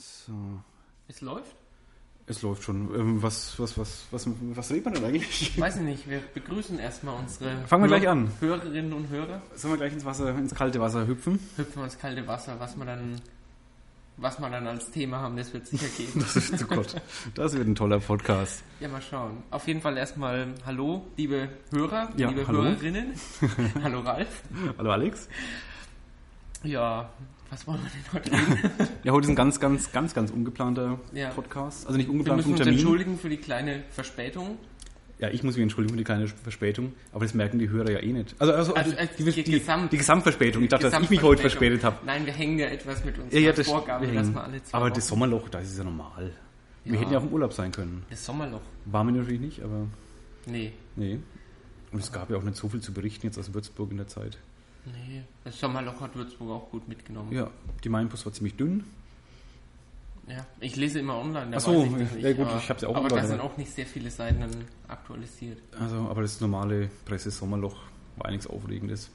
So. Es läuft? Es läuft schon. Ähm, was, was, was, was, was redet man denn eigentlich? Weiß ich nicht, wir begrüßen erstmal unsere Fangen wir gleich an. Hörerinnen und Hörer. Sollen wir gleich ins Wasser, ins kalte Wasser hüpfen? Hüpfen wir ins kalte Wasser, was wir dann, was wir dann als Thema haben, das wird sicher geben. Das ist zu Gott. Das wird ein toller Podcast. ja, mal schauen. Auf jeden Fall erstmal Hallo, liebe Hörer, Ja, liebe hallo. Hörerinnen. hallo Ralf. Hallo Alex. Ja, was wollen wir denn heute reden? Ja, heute ist ein ganz, ganz, ganz, ganz ungeplanter Ja. Podcast. Also nicht Wir ungeplant müssen vom uns Termin. entschuldigen für die kleine Verspätung. Ja, ich muss mich entschuldigen für die kleine Verspätung, aber das merken die Hörer ja eh nicht. Also, also, Also, die, als die, die die, Gesamt- die Gesamtverspätung. Ich dachte, dass ich mich heute verspätet habe. Nein, wir hängen ja etwas mit unserer Ja, ja, das, Vorgabe, wir dass wir alle zwei aber Wochen- das Sommerloch, das ist ja normal. Wir Ja. hätten ja auch im Urlaub sein können. das Sommerloch. War mir natürlich nicht, aber Nee, nee. Und es gab ja auch nicht so viel zu berichten jetzt aus Würzburg in der Zeit. Nee. Das Sommerloch hat Würzburg auch gut mitgenommen. Ja, die Mainpost war ziemlich dünn. Ja, ich lese immer online. Da Ach so, weiß ich das nicht, ja gut, aber, ich hab's ja auch Aber online, da sind auch nicht sehr viele Seiten dann aktualisiert. Also, aber das normale Presse-Sommerloch war einiges Aufregendes.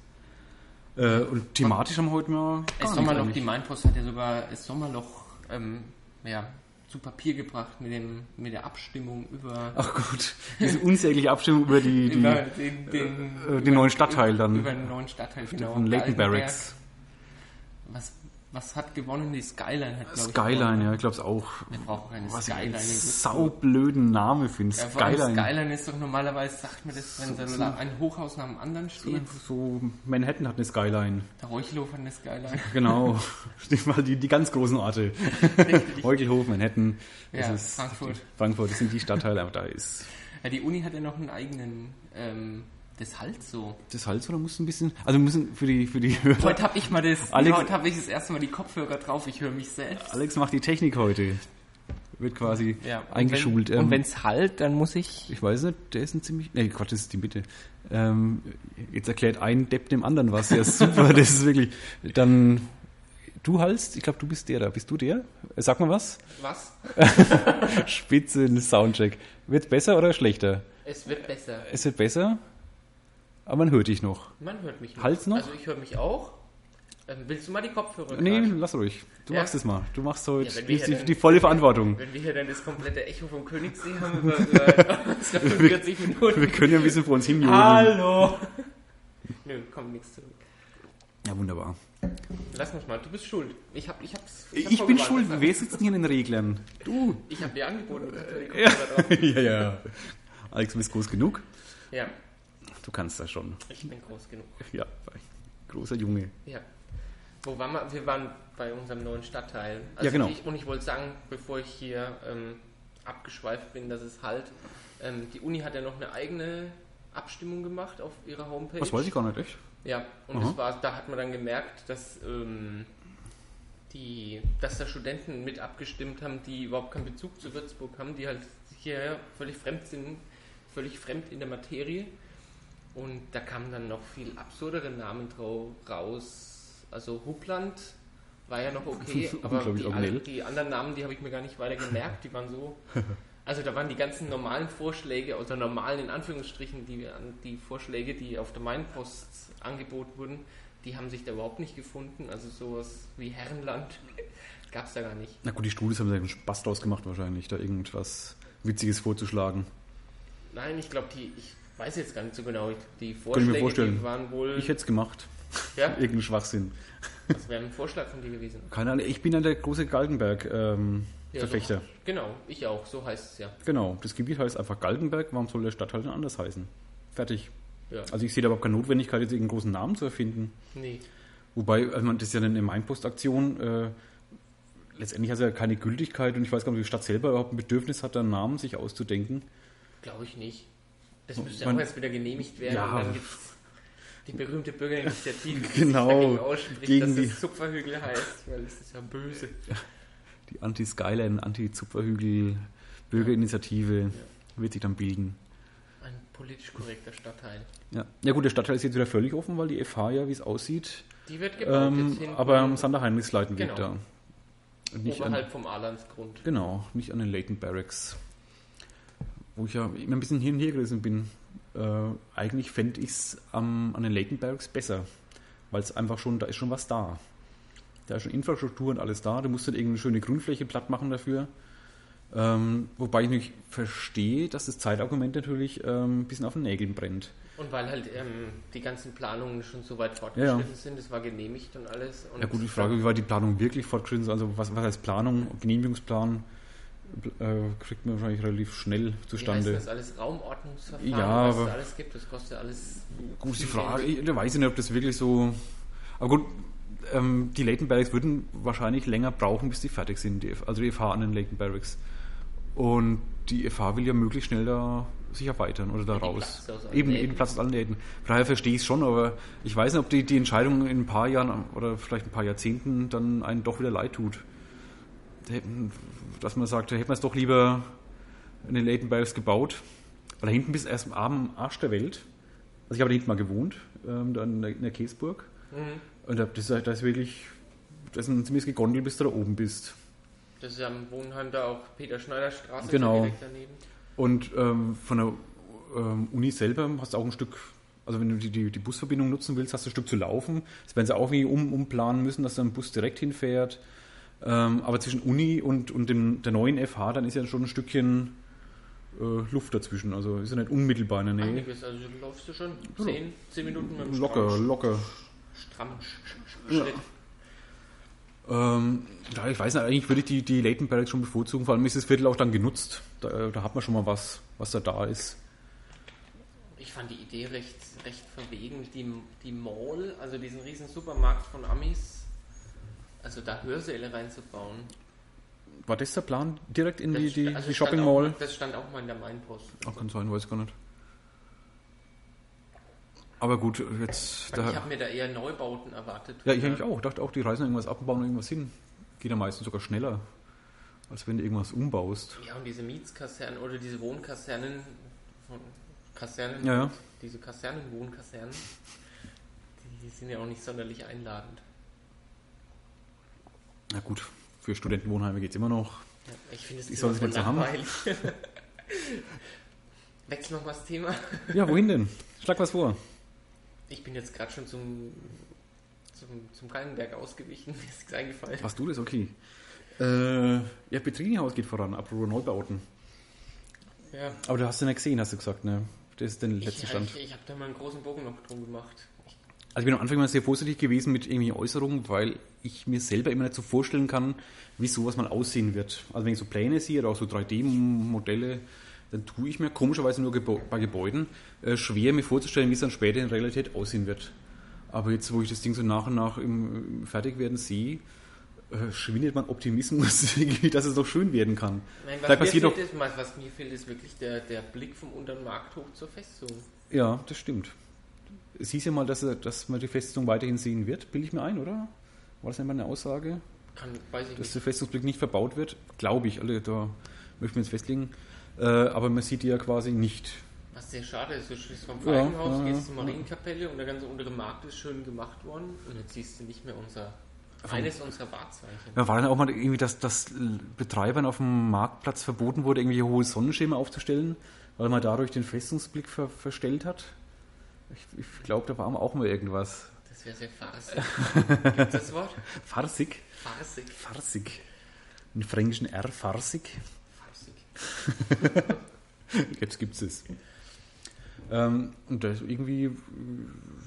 Äh, und thematisch haben wir heute mal Das nichts Sommerloch, die Mainpost hat ja sogar das Sommerloch ähm, ja, zu Papier gebracht mit, dem, mit der Abstimmung über, Ach gut, diese unsägliche Abstimmung über die, die, über den, den, äh, den neuen Stadtteil dann. Über den neuen Stadtteil, genau. von Galgenberg. Barracks. Was, was hat gewonnen? Die Skyline hat, glaube ich. Skyline, ja, ich glaube es auch. Wir brauchen keine Was Skyline. einen saublöden Name finde. Ja, vor allem Skyline. Skyline ist doch normalerweise, sagt man das, wenn so, ein Hochhaus nach dem anderen steht. So, Manhattan hat eine Skyline. Der Räuchlof hat eine Skyline. Genau. Stimmt mal die, die ganz großen Orte. Heugelhof, Manhattan. Das Ja, ist Frankfurt. Frankfurt, das sind die Stadtteile, aber da ist Ja, die Uni hat ja noch einen eigenen, ähm, das halt so. das Hals oder muss ein bisschen. Also wir müssen für die für die Hörer. Heute habe ich mal das, Alex- heute habe ich das erste Mal die Kopfhörer drauf, ich höre mich selbst. Alex macht die Technik heute. Wird quasi Ja, und eingeschult. Wenn, Ähm, und wenn es halt, dann muss ich. ich weiß nicht, der ist ein ziemlich. Nee, Quatsch, das ist die Mitte. Ähm, jetzt erklärt ein Depp dem anderen was. Ja, super, das ist wirklich. Dann. Du halst, ich glaube, du bist der da. Bist du der? Sag mal was. Was? Spitze Soundcheck. Wird besser oder schlechter? Es wird besser. Es wird besser, aber man hört dich noch. Man hört mich Hals noch? Also ich höre mich auch. Ähm, willst du mal die Kopfhörer Nee, tragen? lass ruhig. Du Ja? machst es mal. Du machst heute Ja, die, dann- die volle Verantwortung. Wenn wir hier dann das komplette Echo vom Königssee haben über, über 45 Minuten. Wir können ja ein bisschen vor uns hin Hallo! Nö, kommt nichts zurück. Ja, wunderbar. Lass mich mal, du bist schuld. Ich hab, ich hab's. Ich, hab bin schuld. Wer sitzt denn hier in den Reglern? Du. Ich habe dir angeboten, du ja ja, ja. Alex, du bist groß genug. Ja, Du kannst das schon. ich bin groß genug. Ja, großer Junge. Ja. Wo waren wir? Wir waren bei unserem neuen Stadtteil. Ja, genau. Ich, und ich wollte sagen, bevor ich hier ähm, abgeschweift bin, dass es halt, ähm, die Uni hat ja noch eine eigene Abstimmung gemacht auf ihrer Homepage. Das weiß ich gar nicht, echt? Ja, und Aha. das war, da hat man dann gemerkt, dass, ähm, die, dass da Studenten mit abgestimmt haben, die überhaupt keinen Bezug zu Würzburg haben, die halt hier völlig fremd sind, völlig fremd in der Materie. Und da kamen dann noch viel absurdere Namen drau- raus. Also Hubland war ja noch okay, aber die, die anderen Namen, die habe ich mir gar nicht weiter gemerkt, die waren so. Also da waren die ganzen normalen Vorschläge, also normalen in Anführungsstrichen, die, die Vorschläge, die auf der Mainpost angeboten wurden, die haben sich da überhaupt nicht gefunden. Also sowas wie Herrenland gab es da gar nicht. Na gut, die Studis haben sich einen Spaß draus gemacht wahrscheinlich, da irgendwas Witziges vorzuschlagen. Nein, ich glaube, die, ich weiß jetzt gar nicht so genau, die Vorschläge die waren wohl, Ich hätte es gemacht. ja, Irgendein Schwachsinn. das wäre ein Vorschlag von dir gewesen. Keine Ahnung, ich bin ja der große Galgenberg-Verfechter. Ja, so, genau, ich auch, so heißt es ja. Genau, das Gebiet heißt einfach Galgenberg. Warum soll der Stadtteil denn anders heißen? Fertig. Ja, Also ich sehe da überhaupt keine Notwendigkeit, jetzt irgendeinen großen Namen zu erfinden. nee. Wobei, also das ist ja eine Mainpost-Aktion. Äh, letztendlich hat es ja keine Gültigkeit und ich weiß gar nicht, ob die Stadt selber überhaupt ein Bedürfnis hat, einen Namen sich auszudenken. Glaube ich nicht. Das müsste Man- auch erst wieder genehmigt werden Ja. und dann gibt es die berühmte Bürgerinitiative, die Genau, sich dagegen ausspricht, gegen dass die- es Zupferhügel heißt, weil es ist ja böse. Die Anti-Skyline, Anti-Zupferhügel-Bürgerinitiative wird sich dann bilden. Ein politisch korrekter Stadtteil. Ja. ja gut, der Stadtteil ist jetzt wieder völlig offen, weil die FH ja, wie es aussieht, Die wird gebaut ähm, jetzt hinten aber am Sander-Heinrichs-Leitenweg Genau. da. Nicht an, oberhalb vom Alandsgrund. genau, nicht an den Leighton Barracks. Wo ich ja immer ein bisschen hin und her gerissen bin. Äh, eigentlich fände ich es an den Leighton Barracks besser, weil es einfach schon, da ist schon was da. Da ist schon Infrastruktur und alles da. Du musst dann irgendeine schöne Grundfläche platt machen dafür. Ähm, wobei ich nicht verstehe, dass das Zeitargument natürlich ähm, ein bisschen auf den Nägeln brennt. Und weil halt ähm, die ganzen Planungen schon so weit fortgeschritten Ja, ja. sind, es war genehmigt und alles. Und Ja gut, die Frage, wie weit die Planung wirklich fortgeschritten ist, also was, was heißt Planung, Genehmigungsplan, äh, kriegt man wahrscheinlich relativ schnell zustande. das alles? Raumordnungsverfahren, Ja, was es aber- alles gibt, das kostet alles. Gut, ist die viel Frage, Geld. ich, weiß ich nicht, ob das wirklich so. Aber gut, ähm, die Leighton Barracks würden wahrscheinlich länger brauchen, bis die fertig sind, die, also die FH an den Leighton Barracks. Und die FH will ja möglichst schnell da sich erweitern oder da raus. Eben, eben Platz aus allen. Von daher verstehe ich es schon, aber ich weiß nicht, ob die, die Entscheidung in ein paar Jahren oder vielleicht ein paar Jahrzehnten dann einen doch wieder leid tut. Dass man sagt, da hätte man es doch lieber in den Leighton Barracks gebaut. Weil da hinten bist du erst am Arsch der Welt. Also ich habe da hinten mal gewohnt, ähm, da in der, in der Käsburg. Mhm. Und da, das, ist- da ist wirklich, das ist ein ziemliches Gegondel, bis du da oben bist. Das ist ja am Wohnheim da auch Peter Schneider Straße Genau. direkt daneben. Und ähm, von der ähm, Uni selber hast du auch ein Stück, also wenn du die, die, die Busverbindung nutzen willst, hast du ein Stück zu laufen. Das werden sie auch irgendwie um, umplanen müssen, dass da ein Bus direkt hinfährt. Ähm, aber zwischen Uni und, und dem, der neuen FH, dann ist ja schon ein Stückchen äh, Luft dazwischen. Also ist ja nicht unmittelbar in der Nähe. Einiges, also läufst du schon 10, 10 Minuten mit dem Locker, strammen, locker. Sch- Ja. Ähm, ja, ich weiß nicht, eigentlich würde ich die, die Leighton Barracks schon bevorzugen, vor allem ist das Viertel auch dann genutzt. Da, da hat man schon mal was, was da da ist. Ich fand die Idee recht, recht verwegen. Die, die Mall, also diesen riesen Supermarkt von Amis, also da Hörsäle reinzubauen. War das der Plan? Direkt in die, Das die, sta- also die Shopping auch- Mall? Das stand auch mal in der Mainpost. Ach, kann sein, weiß ich gar nicht. Aber gut, jetzt. Ich habe mir da eher Neubauten erwartet. ja, ich eigentlich auch. Dachte auch, die reisen irgendwas ab und bauen irgendwas hin. Geht ja meistens sogar schneller, als wenn du irgendwas umbaust. Ja, und diese Mietskasernen oder diese Wohnkasernen von Kasernen, Ja, ja. diese Kasernenwohnkasernen, die sind ja auch nicht sonderlich einladend. Na gut, für Studentenwohnheime geht es immer noch. Ja, ich finde es sollen immer so haben. langweilig. Wechsel noch mal das Thema. Ja, wohin denn? Schlag was vor. Ich bin jetzt gerade schon zum, zum, zum Gallenberg ausgewichen. Mir ist nichts eingefallen. Hast du das? Okay. Äh, ja, Petrini-Haus geht voran, apropos Neubauten. Ja. Aber du hast den ja gesehen, hast du gesagt, ne? Das ist der letzte Ich, Stand. ich, ich habe da mal einen großen Bogen noch drum gemacht. Also ich bin am Anfang mal sehr vorsichtig gewesen mit irgendwelchen Äußerungen, weil ich mir selber immer nicht so vorstellen kann, wie sowas mal aussehen wird. Also wenn ich so Pläne sehe oder auch so 3D-Modelle, dann tue ich mir komischerweise nur bei Gebäuden äh, schwer, mir vorzustellen, wie es dann später in Realität aussehen wird. Aber jetzt, wo ich das Ding so nach und nach im, im Fertigwerden sehe, äh, schwindet mein Optimismus, dass es doch schön werden kann. Nein, was, mir fehlt, ist, was was mir fehlt, ist wirklich der, der Blick vom unteren Markthof zur Festung. Ja, das stimmt. Es hieß ja mal, dass, dass man die Festung weiterhin sehen wird, bilde ich mir ein, oder? War das nicht mal eine Aussage? Kann, weiß ich dass nicht. der Festungsblick nicht verbaut wird, glaube ich. Alle, da möchten wir jetzt festlegen. Äh, aber man sieht die ja quasi nicht. Was sehr schade ist, du stehst vom Ja, Falkenhaus, ja, gehst zur Marienkapelle und der ganze untere Markt ist schön gemacht worden und jetzt siehst du nicht mehr unser, eines unserer Wahrzeichen. Ja, war dann auch mal irgendwie, dass, dass Betreibern auf dem Marktplatz verboten wurde, irgendwie hohe Sonnenschirme aufzustellen, weil man dadurch den Festungsblick ver verstellt hat. Ich, ich glaube, da war auch mal irgendwas. Das wäre sehr farsig. Gibt das Wort? Farsig? Farsig. Farsig. Im fränkischen R, farsig. Farsig. Jetzt gibt es. Ähm, und das irgendwie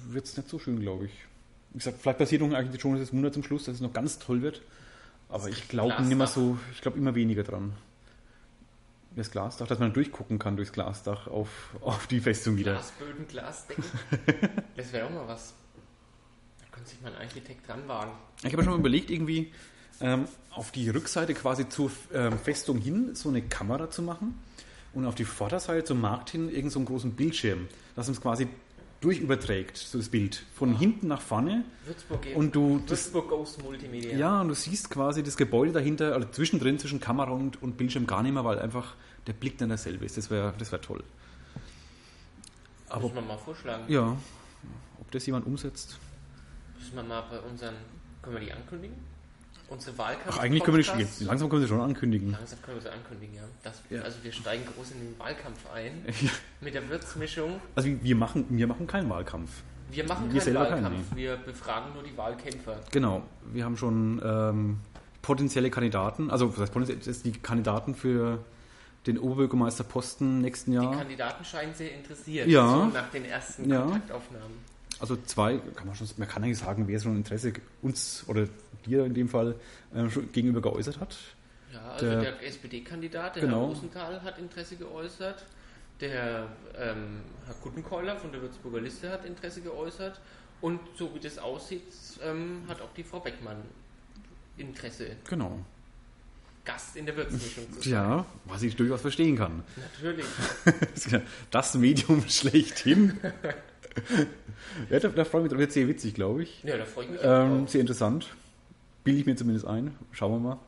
wird es nicht so schön, glaube ich. Wie gesagt, vielleicht passiert noch eigentlich schon das Wunder zum Schluss, dass es noch ganz toll wird. Aber ich glaube mehr so, ich glaube immer weniger dran. Das Glasdach, dass man durchgucken kann durchs Glasdach auf, auf die Festung wieder. Glasböden, Glasdecken. Das wäre auch mal was. Da könnte sich mal ein Architekt dran wagen. Ich habe schon mal überlegt, irgendwie ähm, auf die Rückseite quasi zur ähm, Festung hin so eine Kamera zu machen und auf die Vorderseite zum Markt hin irgend so einen großen Bildschirm, dass uns quasi durchüberträgt, so das Bild. Von hinten nach vorne Würzburg geht. und du das Würzburg Ghost Multimedia. Ja, und du siehst quasi das Gebäude dahinter, also zwischendrin zwischen Kamera und, und Bildschirm gar nicht mehr, weil einfach der Blick dann derselbe ist. Das wäre das wär toll. Aber Müssen wir mal vorschlagen. ja, ob das jemand umsetzt. Müssen wir mal bei unseren. Können wir die ankündigen? Unsere Wahlkampf. Ach, eigentlich können wir die schon, langsam können wir sie schon ankündigen. Langsam können wir sie ankündigen, ja. Das, Ja. Also wir steigen groß in den Wahlkampf ein. Mit der Würzmischung. Also wir machen, wir machen keinen Wahlkampf. Wir machen Wir keinen selber keinen, Wahlkampf, wir befragen nur die Wahlkämpfer. Genau, wir haben schon ähm, potenzielle Kandidaten, also heißt das ist die Kandidaten für den Oberbürgermeisterposten nächsten Die Jahr. Kandidaten scheinen sehr interessiert, Ja. so nach den ersten Ja. Kontaktaufnahmen. Also zwei, kann man schon, man kann eigentlich sagen, wer schon Interesse uns oder dir in dem Fall ähm, schon gegenüber geäußert hat. Ja, also Der- der, SPD-Kandidat, der Genau. Herr Rosenthal, hat Interesse geäußert. Der ähm, Herr Guttenkeuler von der Würzburger Liste hat Interesse geäußert. Und so wie das aussieht, ähm, hat auch die Frau Beckmann Interesse, Genau. Gast in der Würzmischung zu sein. Ja, was ich durchaus verstehen kann. Natürlich. Das Medium schlechthin. ja, da, da freue ich mich drauf. Wird sehr witzig, glaube ich. Ja, da freue ich mich Ähm, auch sehr interessant. Bilde ich mir zumindest ein. Schauen wir mal.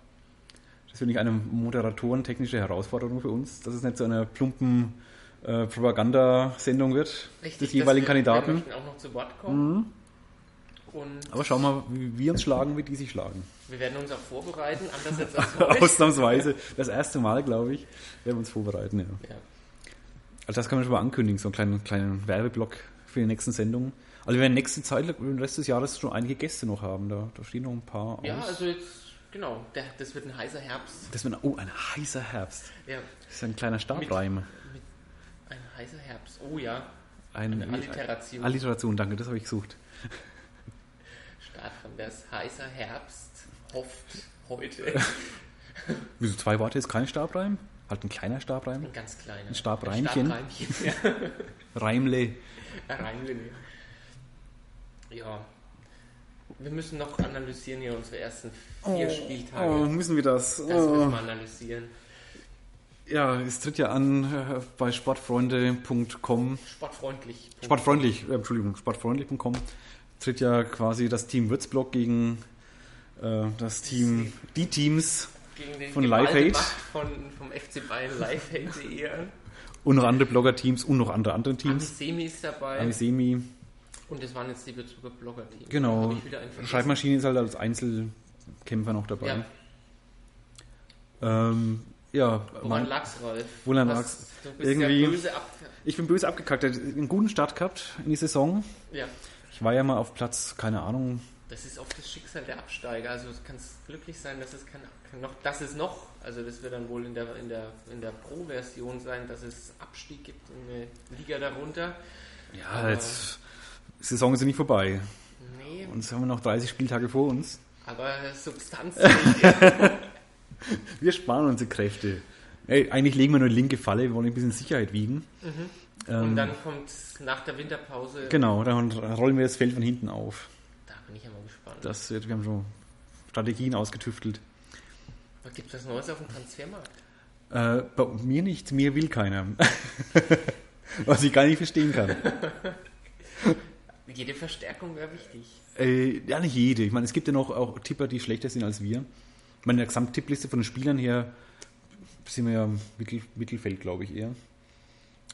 Das finde ich eine moderatoren-technische Herausforderung für uns, dass es nicht so eine plumpen äh, Propagandasendung wird Richtig, des jeweiligen Kandidaten. möchten auch noch zu Wort kommen. Und Aber schauen wir mal, wie wir uns schlagen, wie die sich schlagen. wir werden uns auch vorbereiten, anders als das heute. Ausnahmsweise. Das erste Mal, glaube ich, werden wir uns vorbereiten. Ja. Ja. Also das kann man schon mal ankündigen, so einen kleinen, kleinen Werbeblock für die nächsten Sendungen. Also wir werden nächste Zeit, den Rest des Jahres schon einige Gäste noch haben. Da, da stehen noch ein paar ja, aus. also jetzt, genau, der, das wird ein heißer Herbst. das wird, oh, ein heißer Herbst. Ja, Das ist ein kleiner Stabreim. ein heißer Herbst. Oh ja, Ein, Eine Alliteration. Alliteration, danke, das habe ich gesucht. Von das heißer Herbst hofft heute. Wieso zwei Worte ist kein Stabreim? Halt ein kleiner Stabreim? Ein ganz kleiner. Ein Stabreimchen? Ein Stabreimchen, ja. Reimle. Reinwille. Ja. Wir müssen noch analysieren hier unsere ersten vier Spieltage. Oh, müssen wir das? Das Oh. müssen wir analysieren. Ja, es tritt ja an äh, bei sportfreunde.com. Sportfreundlich. Sportfreundlich, äh, Entschuldigung, sportfreundlich.com tritt ja quasi das Team Würzblock gegen äh, das Team, die Teams Von Lifehate. Von, vom FC Bayern Lifehate.de an. und noch andere Blogger-Teams und noch andere andere Teams. Amisemi ist dabei. Amisemi, Und das waren jetzt die Würzburger Blogger-Teams. genau. Schreibmaschine ist halt als Einzelkämpfer noch dabei. Ja, Ähm, ja, woran lag's, Ralf? Woran lag's? hast- Du bist Irgendwie- ja ich bin böse abgekackt. Er hat einen guten Start gehabt in die Saison. Ja, Ich war ja mal auf Platz, keine Ahnung, das ist oft das Schicksal der Absteiger. Also es kann glücklich sein, dass es kann, kann noch, dass es noch, also das wird dann wohl in der in der in der Pro-Version sein, dass es Abstieg gibt in eine Liga darunter. ja, Aber- jetzt, die Saison ist ja nicht vorbei. Nee, Und jetzt haben wir noch 30 Spieltage vor uns. aber Substanz. Wir sparen unsere Kräfte. Ey, eigentlich legen wir nur eine linke Falle, wir wollen ein bisschen Sicherheit wiegen. Ähm, Und dann kommt nach der Winterpause. genau, dann rollen wir das Feld von hinten auf. Da bin ich ja mal gespannt. Das wird, wir haben schon Strategien ausgetüftelt. Was gibt es Neues auf dem Transfermarkt? Äh, bei mir nicht, mir will keiner. Was ich gar nicht verstehen kann. Jede Verstärkung wäre wichtig. Äh, ja, nicht jede. Ich meine, es gibt ja noch auch Tipper, die schlechter sind als wir. Ich meine, in der Gesamttippliste von den Spielern her sind wir ja im Mittel, Mittelfeld, glaube ich, eher.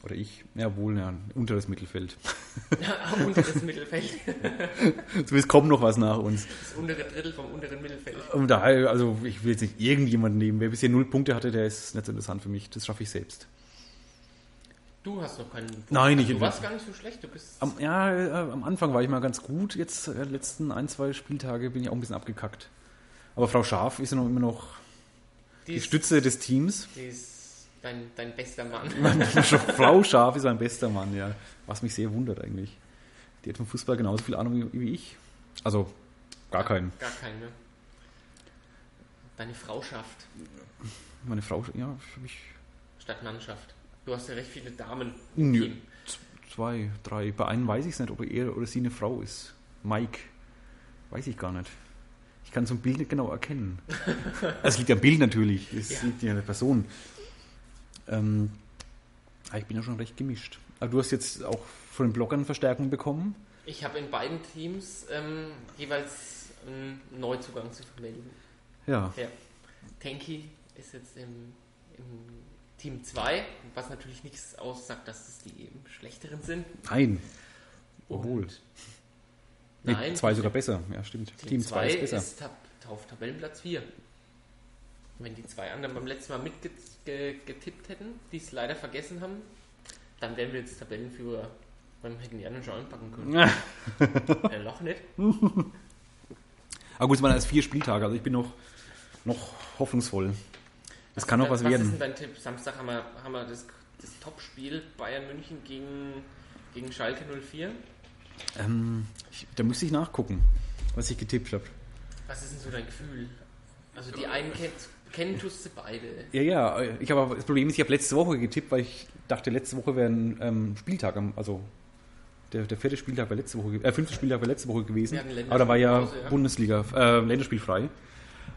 Oder ich. Ja, wohl, ja, unteres Mittelfeld. Unteres Mittelfeld. Zumindest kommt noch was nach uns. Das untere Drittel vom unteren Mittelfeld. Und daher, also ich will jetzt nicht irgendjemanden nehmen. Wer bisher null Punkte hatte, der ist nicht so interessant für mich. Das schaffe ich selbst. Du hast noch keinen Punkt. Nein, ich- Du warst gar nicht so schlecht. Du bist. Am, ja, äh, am Anfang war ich mal ganz gut. Jetzt, äh, letzten ein, zwei Spieltage bin ich auch ein bisschen abgekackt. Aber Frau Scharf ist ja noch immer noch die, die Stütze des Teams. die ist dein, dein bester Mann. Frau Scharf ist ein bester Mann, ja. Was mich sehr wundert eigentlich. Die hat vom Fußball genauso viel Ahnung wie, wie ich. Also gar keinen. Gar keine. Deine Frau schafft Meine Frau, ja, hab ich statt Mannschaft. Du hast ja recht viele Damen. Nö. Zwei, drei. Bei einem weiß ich es nicht, ob er oder sie eine Frau ist. Mike. Weiß ich gar nicht. Ich kann so ein Bild nicht genau erkennen. Es liegt am Bild natürlich. Es Ja. liegt ja an der Person. Ähm, aber ich bin ja schon recht gemischt. Aber du hast jetzt auch von den Bloggern Verstärkung bekommen. Ich habe in beiden Teams ähm, jeweils einen Neuzugang zu vermelden. Ja. Ja. Tenki ist jetzt im, im Team 2, was natürlich nichts aussagt, dass es die eben schlechteren sind. Nein. Obwohl. Und- Nee, Nein, zwei sogar besser. Ja, stimmt. Team 2 2 ist besser. ist tab- auf Tabellenplatz 4. Wenn die zwei anderen beim letzten Mal mitgetippt hätten, die es leider vergessen haben, dann wären wir jetzt Tabellenführer Dann hätten die anderen schon anpacken können. äh, Loch nicht. Aber gut, es waren erst vier Spieltage, also ich bin noch, noch hoffnungsvoll. Das kann noch was, was werden. ist denn dein Tipp? Samstag haben wir, haben wir das, das Topspiel Bayern München gegen, gegen Schalke 04. Ähm, ich, da müsste ich nachgucken, was ich getippt habe. Was ist denn so dein Gefühl? Also die einen kennt, kennen tust du beide. Ja, ja, ich habe das Problem ist, ich habe letzte Woche getippt, weil ich dachte, letzte Woche wäre ein ähm, Spieltag, also der, der vierte Spieltag wäre letzte Woche, äh, fünfte Spieltag wäre letzte Woche gewesen. Aber da war ja, Pause, ja. Bundesliga, äh, Länderspiel frei.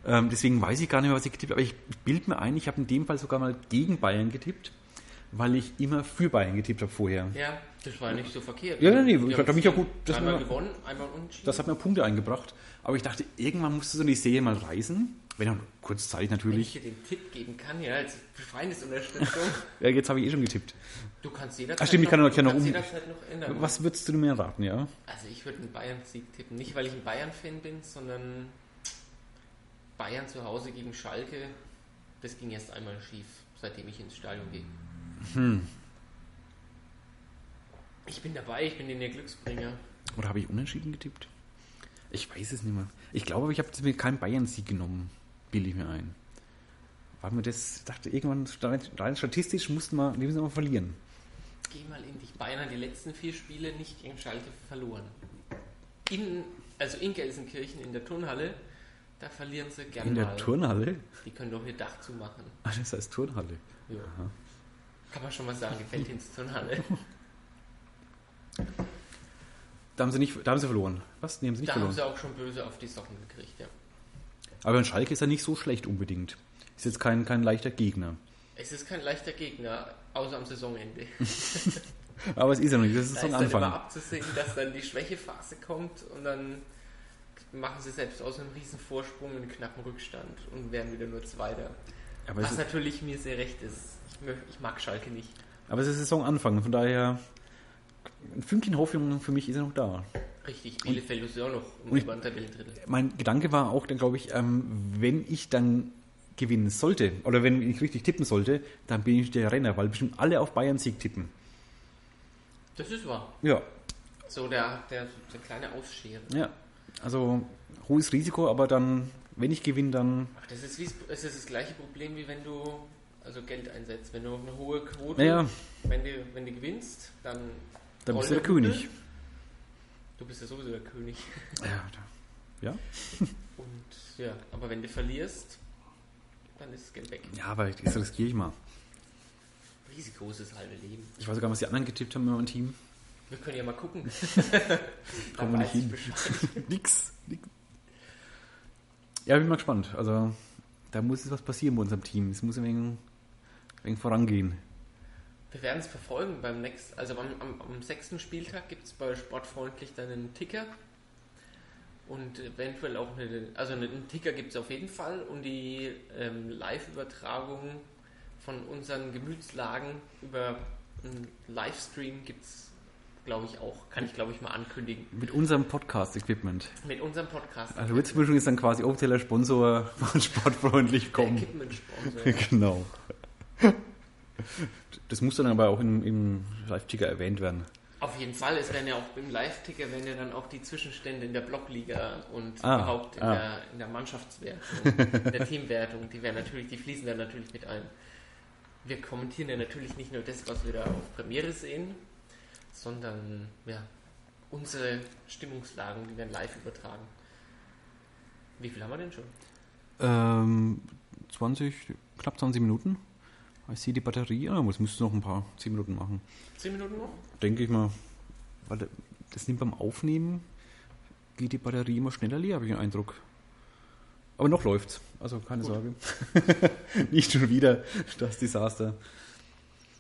Ähm, deswegen weiß ich gar nicht mehr, was ich getippt habe. Aber ich bild mir ein, ich habe in dem Fall sogar mal gegen Bayern getippt, weil ich immer für Bayern getippt habe vorher. Ja, das war nicht so verkehrt. Ja, nee, nee, ich glaub, mich ja gut- das Einmal war- gewonnen, einmal unentschieden. Das hat mir Punkte eingebracht. Aber ich dachte, irgendwann musste so die Serie mal reißen. Wenn auch kurzzeitig Wenn ich natürlich. dir den Tipp geben kann, ja, als Freundesunterstützung. Ja, jetzt habe ich eh schon getippt. Du kannst jederzeit Ach, stimmt, ich kann noch- du kann noch um- jederzeit noch ändern. Was würdest du mir raten, ja? Also ich würde einen Bayern-Sieg tippen. Nicht, weil ich ein Bayern-Fan bin, sondern Bayern zu Hause gegen Schalke, das ging erst einmal schief, seitdem ich ins Stadion gehe. Hm. Ich bin dabei, ich bin in der Glücksbringer. Oder habe ich unentschieden getippt? Ich weiß es nicht mehr. Ich glaube, ich habe mir keinen Bayern-Sieg genommen. Bilde ich mir ein. Weil mir das, dachte irgendwann, rein statistisch mussten wir, die müssen wir verlieren. Geh mal in dich. Bayern hat die letzten vier Spiele nicht gegen Schalke verloren. In, also in Gelsenkirchen, in der Turnhalle, da verlieren sie gerne In der mal. Turnhalle? Die können doch ihr Dach zumachen. Ah, das heißt Turnhalle. Ja. Kann man schon mal sagen, gefällt ins Turnhalle. Da haben sie nicht, da haben sie verloren. Was? Nee, haben sie nicht Da haben verloren. sie auch schon böse auf die Socken gekriegt, ja. Aber ein Schalke ist ja nicht so schlecht unbedingt. Ist jetzt kein, kein leichter Gegner. Es ist kein leichter Gegner, außer am Saisonende. Aber es ist ja noch nicht, das ist Da so ist ein dann immer Anfang. abzusehen, dass dann die Schwächephase kommt und dann machen sie selbst aus einem riesen Vorsprung einen knappen Rückstand und werden wieder nur Zweiter. Aber Was natürlich mir sehr recht ist. Ich, mag Schalke nicht. aber es ist Saisonanfang, von daher ein Fünkchen Hoffnung für mich ist ja noch da. Richtig, Bielefeld ist ja auch noch ich- oberen Tabellendrittel. Mein Gedanke war auch dann, glaube ich, ähm, wenn ich dann gewinnen sollte, oder wenn ich richtig tippen sollte, dann bin ich der Renner, weil bestimmt alle auf Bayern-Sieg tippen. Das ist wahr. Ja, So der, der, der kleine Ausscherer. ja. Also hohes Risiko, aber dann, wenn ich gewinne, dann. Ach, das ist, wie, es ist das gleiche Problem, wie wenn du also Geld einsetzt. Wenn du eine hohe Quote, Naja, wenn, du, wenn du gewinnst, dann, dann bist du der König. du bist ja sowieso der König. Ja, ja. Und ja, aber wenn du verlierst, dann ist das Geld weg. ja, aber das riskiere ich mal. Risiko ist das halbe Leben. Ich weiß sogar, was die anderen getippt haben in meinem Team. Wir können ja mal gucken. Kommen wir nicht hin. Nix, nix. Ja, bin mal gespannt. Also, da muss jetzt was passieren bei unserem Team. Es muss ein wenig, wenig vorangehen. Wir werden es verfolgen beim nächsten, also am, am, am sechsten Spieltag gibt es bei Sportfreundlich dann einen Ticker. Und eventuell auch eine, also einen Ticker gibt es auf jeden Fall und die ähm, Live-Übertragung von unseren Gemütslagen über einen Livestream gibt es, glaube ich, auch. Kann ich, glaube ich, mal ankündigen. Mit unserem Podcast-Equipment. Mit unserem Podcast. Also, Witzmischung ist dann quasi offizieller Sponsor von Sportfreundlich kommen. Equipment-Sponsor. genau. Das muss dann aber auch im, im Live-Ticker erwähnt werden. Auf jeden Fall, es werden ja auch im Live-Ticker werden ja dann auch die Zwischenstände in der Blockliga und Ah, überhaupt in, ah. der, in der Mannschaftswertung, in der Teamwertung, die werden natürlich, die fließen dann natürlich mit ein. Wir kommentieren ja natürlich nicht nur das, was wir da auf Premiere sehen, sondern ja, unsere Stimmungslagen, die werden live übertragen. Wie viel haben wir denn schon? Ähm, 20, knapp 20 Minuten. Ich sehe die Batterie. Ja, es müsste noch ein paar 10 Minuten machen. Zehn Minuten noch? Denke ich mal. Weil da- das nimmt beim Aufnehmen, geht die Batterie immer schneller leer, habe ich den Eindruck. Aber noch läuft's. Also keine Gut. Sorge. Nicht schon wieder das Desaster.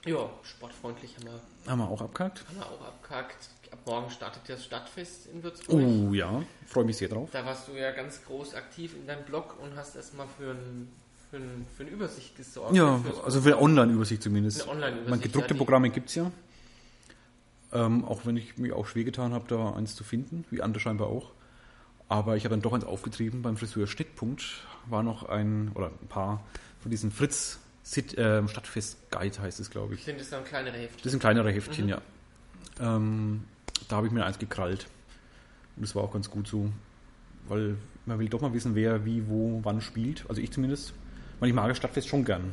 Ja, sportfreundlich haben wir, Haben wir auch abgehakt? haben wir auch abgehakt. Ab morgen startet das Stadtfest in Würzburg. Oh ja, freue mich sehr drauf. Da warst du ja ganz groß aktiv in deinem Blog und hast erstmal für, ein, für, ein, für eine Übersicht gesorgt. Ja, also für eine Online-Übersicht zumindest. Eine Online-Übersicht, Meine gedruckte ja, Programme gibt es ja. Ähm, auch wenn ich mir auch schwer getan habe, da eins zu finden, wie andere scheinbar auch. Aber ich habe dann doch eins aufgetrieben beim Friseur Stittpunkt. War noch ein oder ein paar von diesen Fritz Sit, ähm, Stadtfest Guide heißt es, glaube ich. Sind es dann kleinere Hefte? Das sind kleinere Heftchen, Mhm. ja. Ähm, da habe ich mir eins gekrallt. Und das war auch ganz gut so, weil man will doch mal wissen, wer wie, wo, wann spielt. Also ich zumindest. Weil ich mag das Stadtfest schon gern.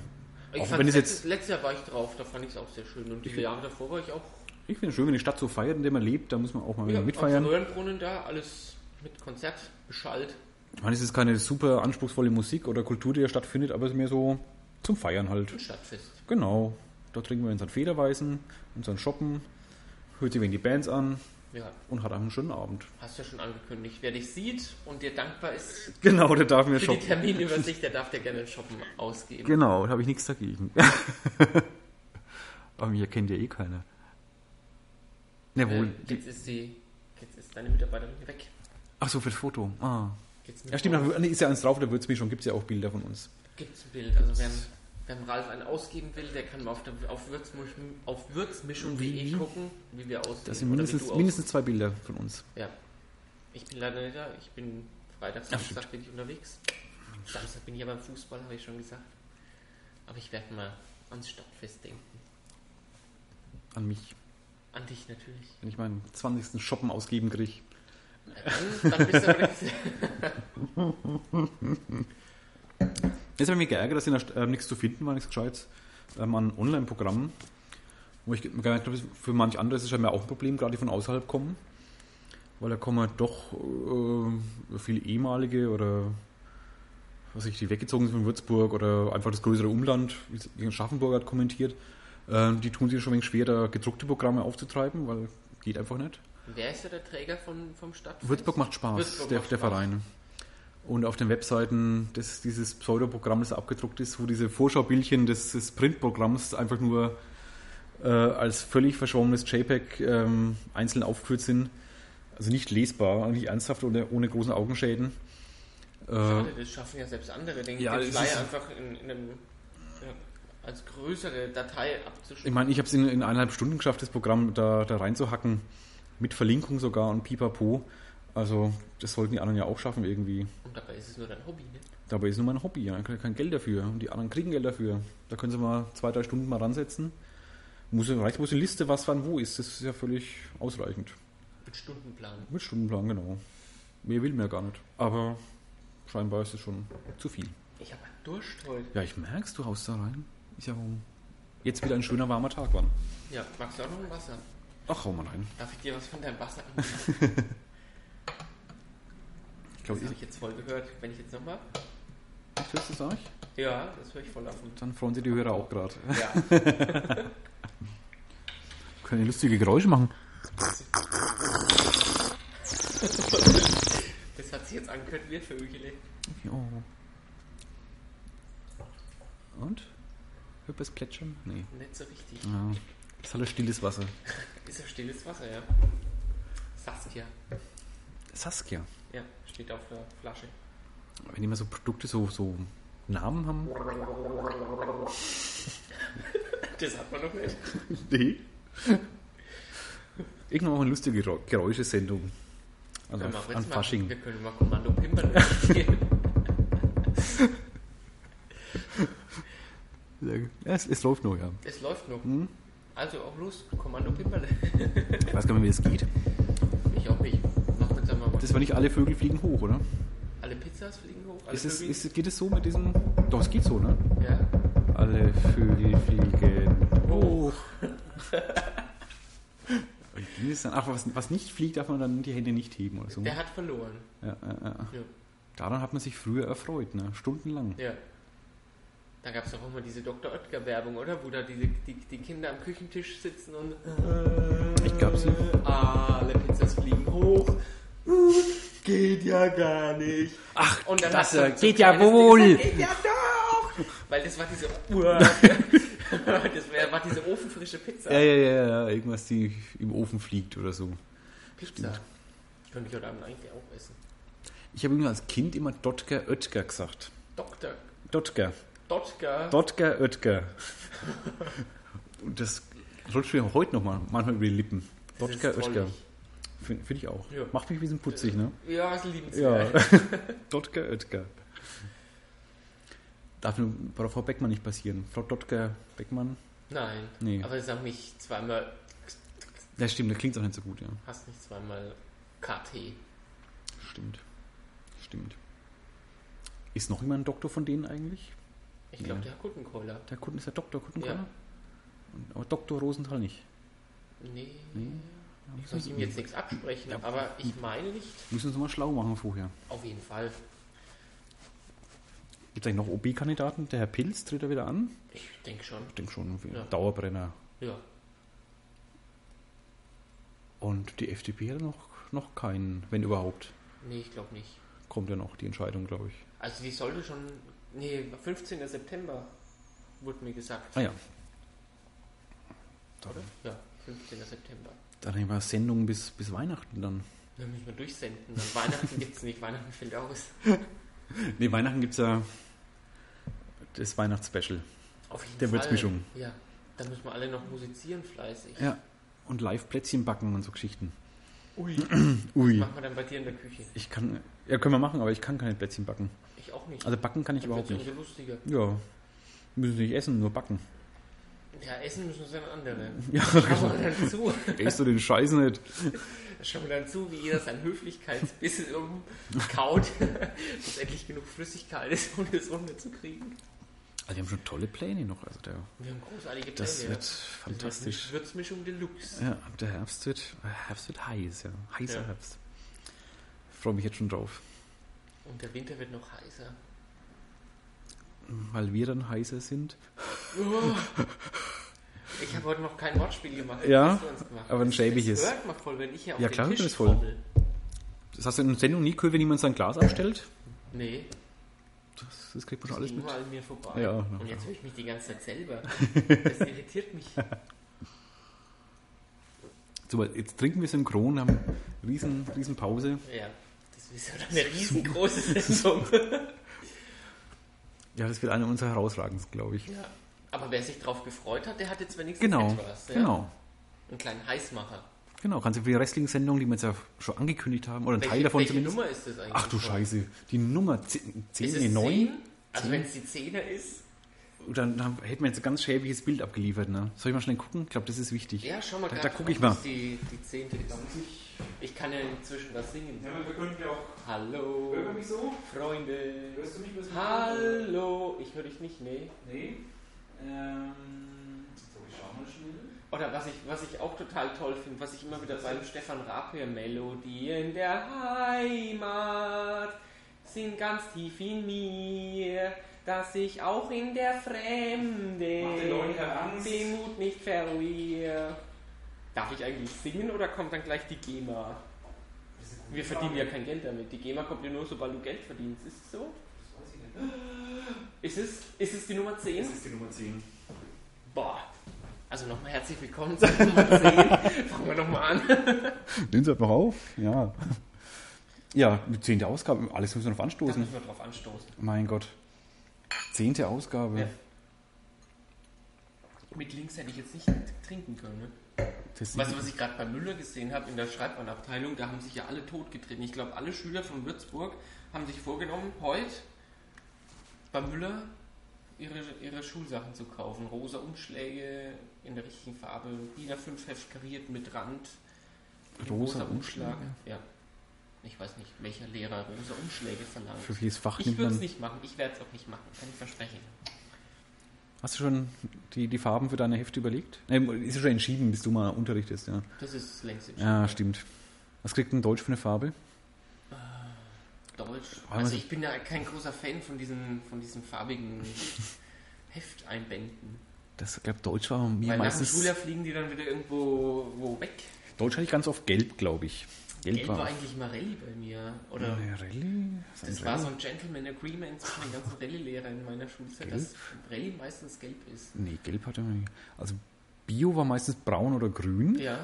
Ich Auch fand wenn es letztes, jetzt- letztes Jahr war ich drauf, da fand ich es auch sehr schön. Und die Jahre davor war ich auch Ich finde es schön, wenn die Stadt so feiert, in der man lebt, da muss man auch mal wieder ja, mitfeiern. Am Röhrenbrunnen da, alles mit Konzert beschallt. Ich meine, es ist keine super anspruchsvolle Musik oder Kultur, die da stattfindet, aber es ist mehr so zum Feiern halt. Ein Stadtfest. Genau. Da trinken wir unseren Federweißen, unseren Shoppen, hört sich wegen die Bands an Ja, und hat einen schönen Abend. hast du ja schon angekündigt. Wer dich sieht und dir dankbar ist Genau, der darf mir für die shoppen. Terminübersicht, der darf dir gerne Shoppen ausgeben. Genau, da habe ich nichts dagegen. aber mich erkennt ja eh keiner. Jawohl. Äh, jetzt ist die, jetzt ist deine Mitarbeiterin weg. Ach so, für das Foto. Ah. Ja, stimmt, da ist ja eins drauf, da wird es schon, gibt es ja auch Bilder von uns. Gibt es ein Bild. Also wer, wer Ralf einen ausgeben will, der kann mal auf, der, auf, Würzmischung, auf würzmischung.de gucken, wie wir aussehen. Das sind mindestens, mindestens zwei Bilder von uns. Ja. Ich bin leider nicht da. Ich bin Freitag, Samstag bin ich unterwegs. Samstag bin ich ja beim Fußball, habe ich schon gesagt. Aber ich werde mal ans Stadtfest denken. An mich. An dich natürlich. Wenn ich meinen 20. Shoppen ausgeben kriege. Dann, dann bist du aber. Jetzt habe ich mich geärgert, dass in der St- äh, nichts zu finden war, nichts Gescheites ähm, an Online-Programmen. Wo ich gemerkt habe, für manch andere ist es scheinbar auch ein Problem, gerade die von außerhalb kommen. Weil da kommen doch äh, viele ehemalige oder was ich, die weggezogen sind von Würzburg oder einfach das größere Umland, wie es Schaffenburg hat kommentiert. Äh, die tun sich schon ein wenig schwer, da gedruckte Programme aufzutreiben, weil geht einfach nicht. Wer ist ja der Träger von, vom Stadtfest? Würzburg macht Spaß, Würzburg der, macht der Spaß. Verein. Und auf den Webseiten des, dieses Pseudoprogramm, das abgedruckt ist, wo diese Vorschaubildchen des, des Printprogramms einfach nur äh, als völlig verschwommenes JPEG ähm, einzeln aufgeführt sind. Also nicht lesbar, nicht ernsthaft oder ohne großen Augenschäden. Äh, Schade, das schaffen ja selbst andere, den, Ja, den das Flyer einfach in, in einem, ja, als größere Datei ich abzuschreiben. meine, ich habe es in, in eineinhalb Stunden geschafft, das Programm da, da reinzuhacken. Mit Verlinkung sogar und pipapo. Also, das sollten die anderen ja auch schaffen irgendwie. Und dabei ist es nur dein Hobby, ne? Dabei ist nur mein Hobby, ja. Ich kriege kein Geld dafür. Und die anderen kriegen Geld dafür. Da können sie mal zwei, drei Stunden mal ransetzen. Muss, reicht bloß eine Liste, was wann wo ist. Das ist ja völlig ausreichend. Mit Stundenplan. Mit Stundenplan, genau. Mehr will mir gar nicht. Aber scheinbar ist es schon zu viel. Ich habe einen Durst heute. Ja, ich merk's, du haust da rein. Ist ja jetzt wieder ein schöner warmer Tag wann. Ja, magst du auch noch ein Wasser? Ach, hau mal rein. Darf ich dir was von deinem Wasser anbieten? Ich glaube, Das habe ich jetzt voll gehört. Wenn ich jetzt nochmal. hörst du das euch? Ja, das höre ich voll offen. Dann freuen sich die Hörer auch gerade. Ja. Können lustige Geräusche machen. Das hat sich jetzt angehört wie ein Vögele. Jo. Und? Hört das Plätschern? Nee. Nicht so richtig. Ja. Das ist alles stilles Wasser. Ist ja stilles Wasser, ja. Saskia. Saskia. Ja, steht auf der Flasche. Wenn die mal so Produkte so, so Namen haben. Das hat man noch nicht. Nee. Irgendwann mal eine lustige Geräu- Geräuschesendung. Also an jetzt Fasching. Wir können mal Kommando Pimpern spielen. Ja, es, es läuft noch, ja. Es läuft noch. Hm? Also auch los, Kommando Pimperle. Ich weiß gar nicht, wie es geht. Ich auch nicht. Das war nicht alle Vögel fliegen hoch, oder? Alle Pizzas fliegen hoch. Alle Ist es, ist, geht es so mit diesem. Doch, es geht so, ne? ja. Alle Vögel fliegen hoch. Wie es dann? Ach, was, was nicht fliegt, darf man dann die Hände nicht heben oder so. Der hat verloren. Ja, ja, ja. Ja. Daran hat man sich früher erfreut, ne? Stundenlang. ja. Da gab es doch auch mal diese Dr. Oetker-Werbung, oder? Wo da diese, die, die Kinder am Küchentisch sitzen und. Ich glaub, sie- Alle Pizzas fliegen hoch. Geht ja gar nicht. Ach, Und dann das so geht ja wohl. gesagt, Geht ja doch! Weil das war diese. das war diese ofenfrische Pizza. Ja, ja, ja, ja, irgendwas, die im Ofen fliegt oder so. Pizza. Könnte ich heute Abend eigentlich auch essen. Ich habe immer als Kind immer Dotker Oetker gesagt. Dr. Dotker. Dotker. Dotker Oetker. Und das rutscht mir heute noch mal manchmal über die Lippen. Dotker Oetker. drollig. Finde find ich auch. Ja. Macht mich ein bisschen putzig, ne? Ja, ist Ja. liebenswert. Dotker Oetker. Darf nur bei Frau Beckmann nicht passieren. Frau Dotker Beckmann. Nein. Nee. Aber sag nicht zweimal. Ja, stimmt, das klingt auch nicht so gut, ja. Hast nicht zweimal KT. Stimmt. Stimmt. Ist noch jemand ein Doktor von denen eigentlich? Ich glaube, Ja. der Kuttenkeuler. Der Kunden ist der Doktor Kuttenkoller? Ja. Und- Aber Dr. Rosenthal nicht. Nee. Nee. Ich soll ihm jetzt nichts absprechen, Ja. aber ich meine nicht. Müssen uns mal schlau machen vorher. Auf jeden Fall. Gibt es eigentlich noch OB-Kandidaten? Der Herr Pilz tritt er wieder an? Ich denke schon. Ich denke schon, Ja. Dauerbrenner. Ja. Und die FDP hat noch, noch keinen, wenn überhaupt. Nee, ich glaube nicht. Kommt ja noch die Entscheidung, glaube ich. Also die sollte schon. Nee, 15. September wurde mir gesagt. Ah ja. Oder? Ja, 15. September. Dann haben wir Sendung bis, bis Weihnachten dann. Dann müssen wir durchsenden. Dann Weihnachten gibt es nicht. Weihnachten fällt aus. Ne, Weihnachten gibt es ja das Weihnachtsspecial. Auf jeden Der Fall. Würzmischung. Ja. Dann müssen wir alle noch musizieren fleißig. Ja. Und live Plätzchen backen und so Geschichten. Ui. Ui. Machen wir dann bei dir in der Küche. Ich kann, ja, können wir machen, aber ich kann keine Plätzchen backen. Ich auch nicht. Also backen kann ich Dann überhaupt nicht. umso lustiger. Ja. Müssen nicht essen, nur backen. Ja, essen müssen wir dann andere. Ja, Schauen wir dann zu. Isst du den Scheiß nicht? Schauen wir dann zu, wie jeder sein Höflichkeitsbissen umkaut, dass endlich genug Flüssigkeit ist, um das runterzukriegen. Also wir haben schon tolle Pläne noch. Also der, Wir haben großartige Pläne. das ja. wird Das fantastisch. wird Würzmischung Deluxe. Ja, der Herbst wird, äh, Herbst wird heiß, ja. Heißer Ja. Herbst. Freue mich jetzt schon drauf. Und der Winter wird noch heißer. Weil wir dann heißer sind. Ich habe heute noch kein Wortspiel gemacht. Ja, gemacht. aber ein schäbiges. Das hört man voll, wenn ich hier auf Ja, den klar, Tisch das voll. trommel. Das hast du in der Sendung nie gehört, wenn jemand sein Glas abstellt? Nee, Das, das kriegt man schon alles mit. mir vorbei. Ja, Und jetzt höre ich mich die ganze Zeit selber. Das irritiert mich. So, jetzt trinken wir synchron, haben riesen, riesen Pause. Ja, das ist ja eine riesengroße Sendung. Ja, das wird eine unserer herausragendsten, glaube ich. Ja. Aber wer sich drauf gefreut hat, der hat jetzt wenigstens Genau, etwas. Ja? genau. Einen kleinen Heißmacher. Genau, kannst du für die Wrestling-Sendung, die wir jetzt ja schon angekündigt haben, oder einen Welche, Teil davon welche zumindest. Nummer ist das eigentlich? Ach du schon? Scheiße, die Nummer 10, Ist 10 es nee, 9? 10? Also wenn es die 10er ist, Dann haben- hätten wir jetzt ein ganz schäbiges Bild abgeliefert. Ne? Soll ich mal schnell gucken? Ich glaube, das ist wichtig. ja, schau mal Da- gerade, da guck ich mal. das Die, die 10. ist. Ich kann ja inzwischen was singen. wir können ja auch. Hallo, so? Freunde. Hörst du mich? was Hallo, ich höre dich nicht, nee. Nee. Ähm, so, ich schau mal schnell. Oder was ich, was ich auch total toll finde, was ich immer wieder beim Stefan Raab höre, Melodien der Heimat sind ganz tief in mir, dass ich auch in der Fremde Mach den Leuten keine Angst. den Mut nicht verliere. Darf ich eigentlich singen oder kommt dann gleich die GEMA? Wir verdienen ja kein Geld damit. Die GEMA kommt ja nur, sobald du Geld verdienst. Ist es so? Ist es, ist es die Nummer 10? Das ist die Nummer 10. Boah. Also nochmal herzlich willkommen zur Nummer 10. Fangen wir nochmal an. Nehmen Sie halt noch auf? Ja. Ja, die zehnte Ausgabe, alles müssen wir noch Da anstoßen. müssen wir drauf anstoßen. Mein Gott. Zehnte Ausgabe. Ja. Mit links hätte ich jetzt nicht trinken können. Ne? Weißt du, was ich gerade bei Müller gesehen habe in der Schreibwarenabteilung? Da haben sich ja alle totgetreten. Ich glaube, alle Schüler von Würzburg haben sich vorgenommen, heute bei Müller ihre, ihre Schulsachen zu kaufen. Rosa Umschläge in der richtigen Farbe, DIN A5 Heft kariert mit Rand. Rosa Umschläge? Ja. Ich weiß nicht, welcher Lehrer rosa Umschläge verlangt. Für welches Fach Ich würde es nicht machen. Ich werde es auch nicht machen. Kann ich versprechen. Hast du schon die, die Farben für deine Hefte überlegt? Nee, ist ja schon entschieden, bis du mal unterrichtest, ja. Das ist längst im Ja, stimmt. Was kriegt ein Deutsch für eine Farbe? Deutsch. Weil man Also ich bin ja kein großer Fan von diesen, von diesen farbigen Hefteinbänden. Das, ich glaube, Deutsch war mir Weil nach dem meistens. Schuljahr fliegen die dann wieder irgendwo wo weg. Deutsch hatte ich ganz oft gelb, glaube ich. Gelb, Gelb war eigentlich mal Rallye bei mir. Oder Ja, Rallye? Das ein war so ein Gentleman Agreement zwischen den ganzen Rallye-Lehrern in meiner Schulzeit, Gelb? dass Rallye meistens gelb ist. Nee, gelb hatte man nicht. Also Bio war meistens braun oder grün. Ja,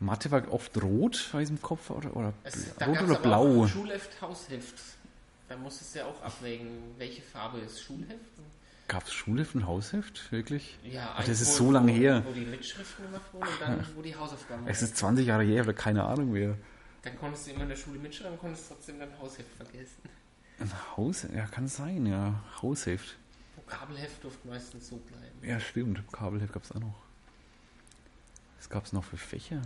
Mathe war oft rot, weiß im Kopf, oder, oder es, rot oder aber blau. auch Schulheft, Hausheft. Da musstest du ja auch abwägen, welche Farbe ist Schulheft. Gab es Schulheft und Hausheft? Wirklich? Ja, Ach, das ist so lange her. Wo die Mitschriften gemacht wurden und dann, wo die Hausaufgaben Es ist 20 Jahre her, oder keine Ahnung mehr. Dann konntest du immer in der Schule mitschreiben, konntest trotzdem dein Hausheft vergessen. Ein Haus? Ja, kann sein, ja. Hausheft. Vokabelheft durfte meistens so bleiben. Ja, stimmt. Kabelheft gab es auch noch. Was gab es noch für Fächer?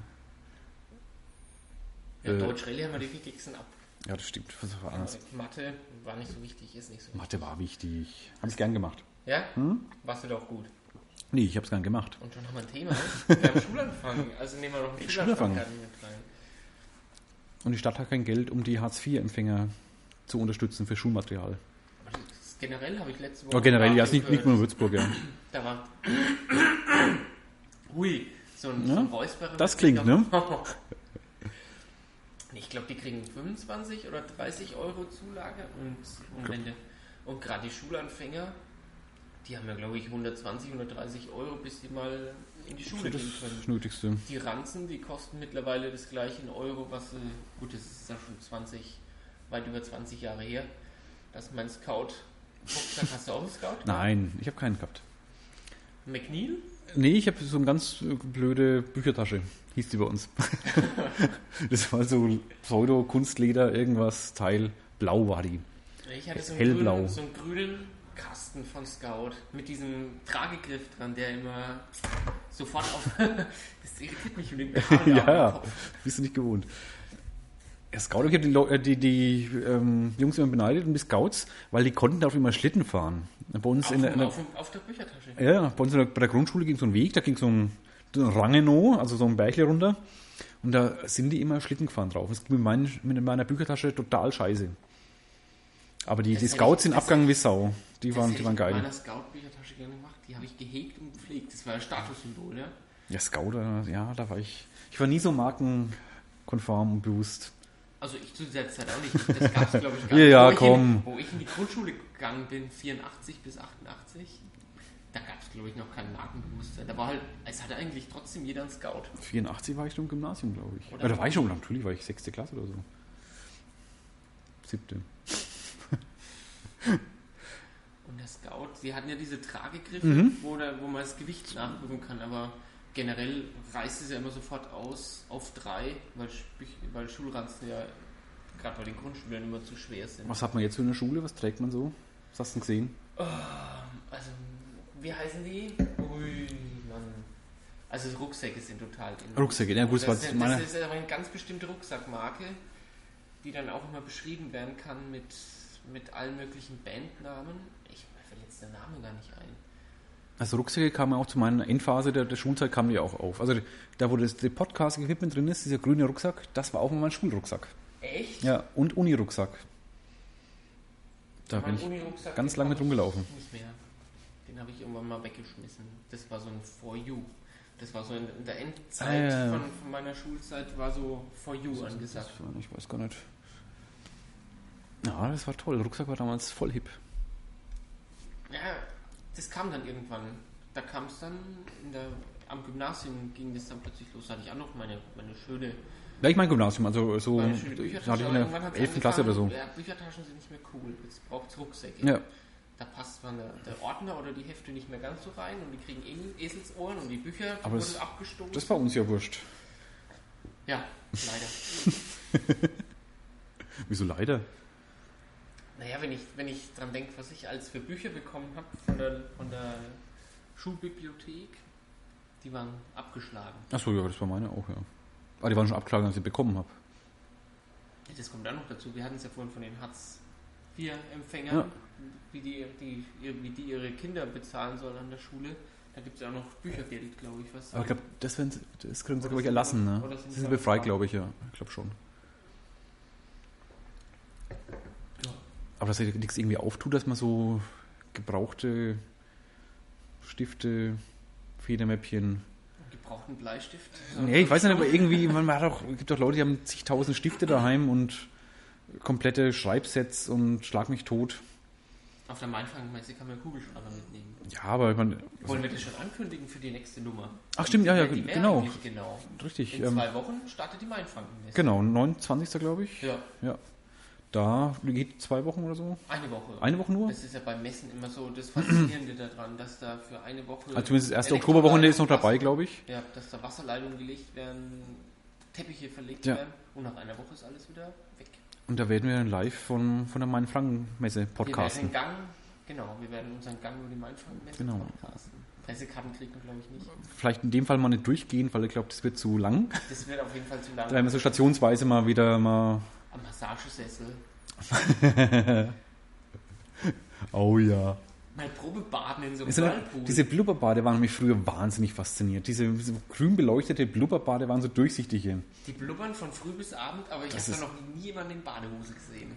Ja, Äh, Deutsch Rallye haben wir die Gixen ab. Ja, das stimmt. Was war anders? Mathe war nicht so wichtig, ist nicht so. Mathe war wichtig. Habe ich gern gemacht. Ja? Hm? Warst du doch gut. Nee, ich habe es gern gemacht. Und schon haben wir ein Thema. Wir haben Schulanfang. Also nehmen wir noch einen Schulanfang. Mit rein. Und die Stadt hat kein Geld, um die Hartz-IV-Empfänger zu unterstützen für Schulmaterial. Generell habe ich letzte Woche. Aber generell, ja, ist nicht, nicht nur Würzburg, ja. Da war. Hui, so ein, Ja, so ein das klingt, ne? Ich glaube, die kriegen 25 oder 30 Euro Zulage und, und, wenn und gerade die Schulanfänger, die haben ja, glaube ich, 120, 130 Euro, bis die mal in die Schule Das gehen können. das Nötigste. Die Ranzen, die kosten mittlerweile das gleiche in Euro, was sie, gut, das ist ja schon 20, weit über 20 Jahre her, dass mein Scout, Rucksack, hast du auch einen Scout? Nein, ich habe keinen gehabt. McNeil? Nee, ich habe so eine ganz äh, blöde Büchertasche, hieß die bei uns. das war so Pseudo-Kunstleder, irgendwas, Teil. Blau war die. Ich hatte so einen, Hellblau. grünen, so einen grünen Kasten von Scout mit diesem Tragegriff dran, der immer sofort auf. das irritiert mich mit dem ja, bist du nicht gewohnt. Ja, Scout, ich habe die, äh, die, die ähm, Jungs immer beneidet und die Scouts, weil die konnten da auf immer Schlitten fahren. Bei uns Auf, in der, in der, auf, auf der Büchertasche. Ja, bei uns der, bei der Grundschule ging so ein Weg, da ging so ein, Rangeno, also so ein Bergle runter. Und da sind die immer Schlitten gefahren drauf. Das ging mit, meinen, mit meiner Büchertasche total scheiße. Aber die, Das die Scouts ich- sind abgegangen wie Sau. Die waren, die waren ich mit geil. meiner Scout-Büchertasche gerne gemacht. Die habe ich gehegt und gepflegt. Das war ein Statussymbol, ja. Ja, Scout, äh, ja, da war ich. Ich war nie so markenkonform und bewusst. Also ich zu dieser Zeit auch nicht. Das gab es, glaube ich, gar Ja, nicht. ja, wo ich komm. In, wo ich in die Grundschule gegangen bin, 84 bis 88, da gab es, glaube ich, noch kein Markenbewusstsein. Da war halt, es hatte eigentlich trotzdem jeder einen Scout. 84 war ich schon im Gymnasium, glaube ich. Oder- Oder da war ich schon, natürlich war ich sechste Klasse oder so. Siebte. Und der Scout, sie hatten ja diese Tragegriffe, Mhm. wo, da, wo man das Gewicht nachprüfen kann, aber generell reißt es ja immer sofort aus auf drei, weil, weil Schulranzen ja gerade bei den Grundschülern immer zu schwer sind. Was hat man jetzt für eine Schule? Was trägt man so? Was hast du denn gesehen? Also, wie heißen die? Ui, Mann. Also Rucksäcke sind total in. Rucksäcke, ja, gut, das war das, das das meine- ist aber eine ganz bestimmte Rucksackmarke, die dann auch immer beschrieben werden kann mit, mit allen möglichen Bandnamen. Ich mir fällt jetzt der Name gar nicht ein. Also Rucksäcke kamen auch zu meiner Endphase der, der Schulzeit kamen die auch auf. Also da, wo das die Podcast-Equipment drin ist, dieser grüne Rucksack, das war auch mal mein Schulrucksack. Echt? Ja, und Unirucksack. Da bin Mein ich Unirucksack, ganz hab mit rumgelaufen. ich Nicht mehr. Den habe ich irgendwann mal weggeschmissen. Das war so ein For You. Das war so in, in der Endzeit Ah, ja, ja. Von, von meiner Schulzeit war so For You angesagt. Das war- Ich weiß gar nicht. Ja, das war toll. Der Rucksack war damals voll hip. Ja, das kam dann irgendwann. Da kam es dann in der, am Gymnasium ging das dann plötzlich los. Da hatte ich auch noch meine, meine schöne, Ja, ich mein Gymnasium, also so meine schöne hatte ich in der irgendwann hat's 11. Klasse oder so. Ja, Büchertaschen sind nicht mehr cool. Jetzt braucht es Rucksäcke. Ja, Da passt zwar der, der Ordner oder die Hefte nicht mehr ganz so rein und die kriegen Eselsohren und die Bücher Aber wurden das- abgestoßen. das war uns ja wurscht. ja, leider. Wieso leider? Naja, wenn ich, wenn ich dran denke, was ich als für Bücher bekommen habe von der, von der Schulbibliothek, die waren abgeschlagen. Achso, ja, das war meine auch, ja. Aber die waren schon abgeschlagen, als ich sie bekommen habe. Das kommt auch noch dazu. Wir hatten es ja vorhin von den Hartz-IV-Empfängern, Ja. wie, die, die, wie die ihre Kinder bezahlen sollen an der Schule. Da gibt es ja auch noch Büchergeld, glaube ich. Was Aber ich glaube, das, das können sie, glaube ich, erlassen, sie- ne? oder sind Sie befreit? glaube ich, ja. Ich glaube schon. Aber dass sich nichts irgendwie auftut, dass man so gebrauchte Stifte, Federmäppchen. gebrauchten Bleistift. Nee, ich weiß nicht, aber irgendwie, man hat auch, es gibt auch Leute, die haben zigtausend Stifte daheim und komplette Schreibsets und schlag mich tot. Auf der Mainfangmesse kann man Kugelschreiber mitnehmen. Ja, aber ich meine, Wollen wir das schon ankündigen für die nächste Nummer? Ach, stimmt, ja, ja, genau. genau. richtig. In Ähm, zwei Wochen startet die Mainfangmesse. genau, 29. glaube ich. Ja, Ja. Da geht zwei Wochen oder so. eine Woche. Eine Woche nur? Das ist ja beim Messen immer so das Faszinierende daran, dass da für eine Woche. Also zumindest das erste Oktoberwochenende ist noch dabei, glaube ich. Ja, dass da Wasserleitungen gelegt werden, Teppiche verlegt Ja. werden und nach einer Woche ist alles wieder weg. Und da werden wir dann live von, von der Mainfranken-Messe Wir werden podcasten. den Gang, genau, wir werden unseren Gang über die Mainfangmesse Genau. podcasten. Pressekarten kriegt man, glaube ich, nicht. Vielleicht in dem Fall mal nicht durchgehen, weil ich glaube, das wird zu lang. Das wird auf jeden Fall zu lang. Da wir so stationsweise mal wieder mal. Am Massagesessel. Oh ja. Mal Probebaden in so einem Whirlpool. diese Blubberbade waren mich früher wahnsinnig fasziniert. Diese, diese grün beleuchtete Blubberbade waren so durchsichtige. Die blubbern von früh bis Abend, aber ich Das habe da noch nie jemanden in Badehose gesehen.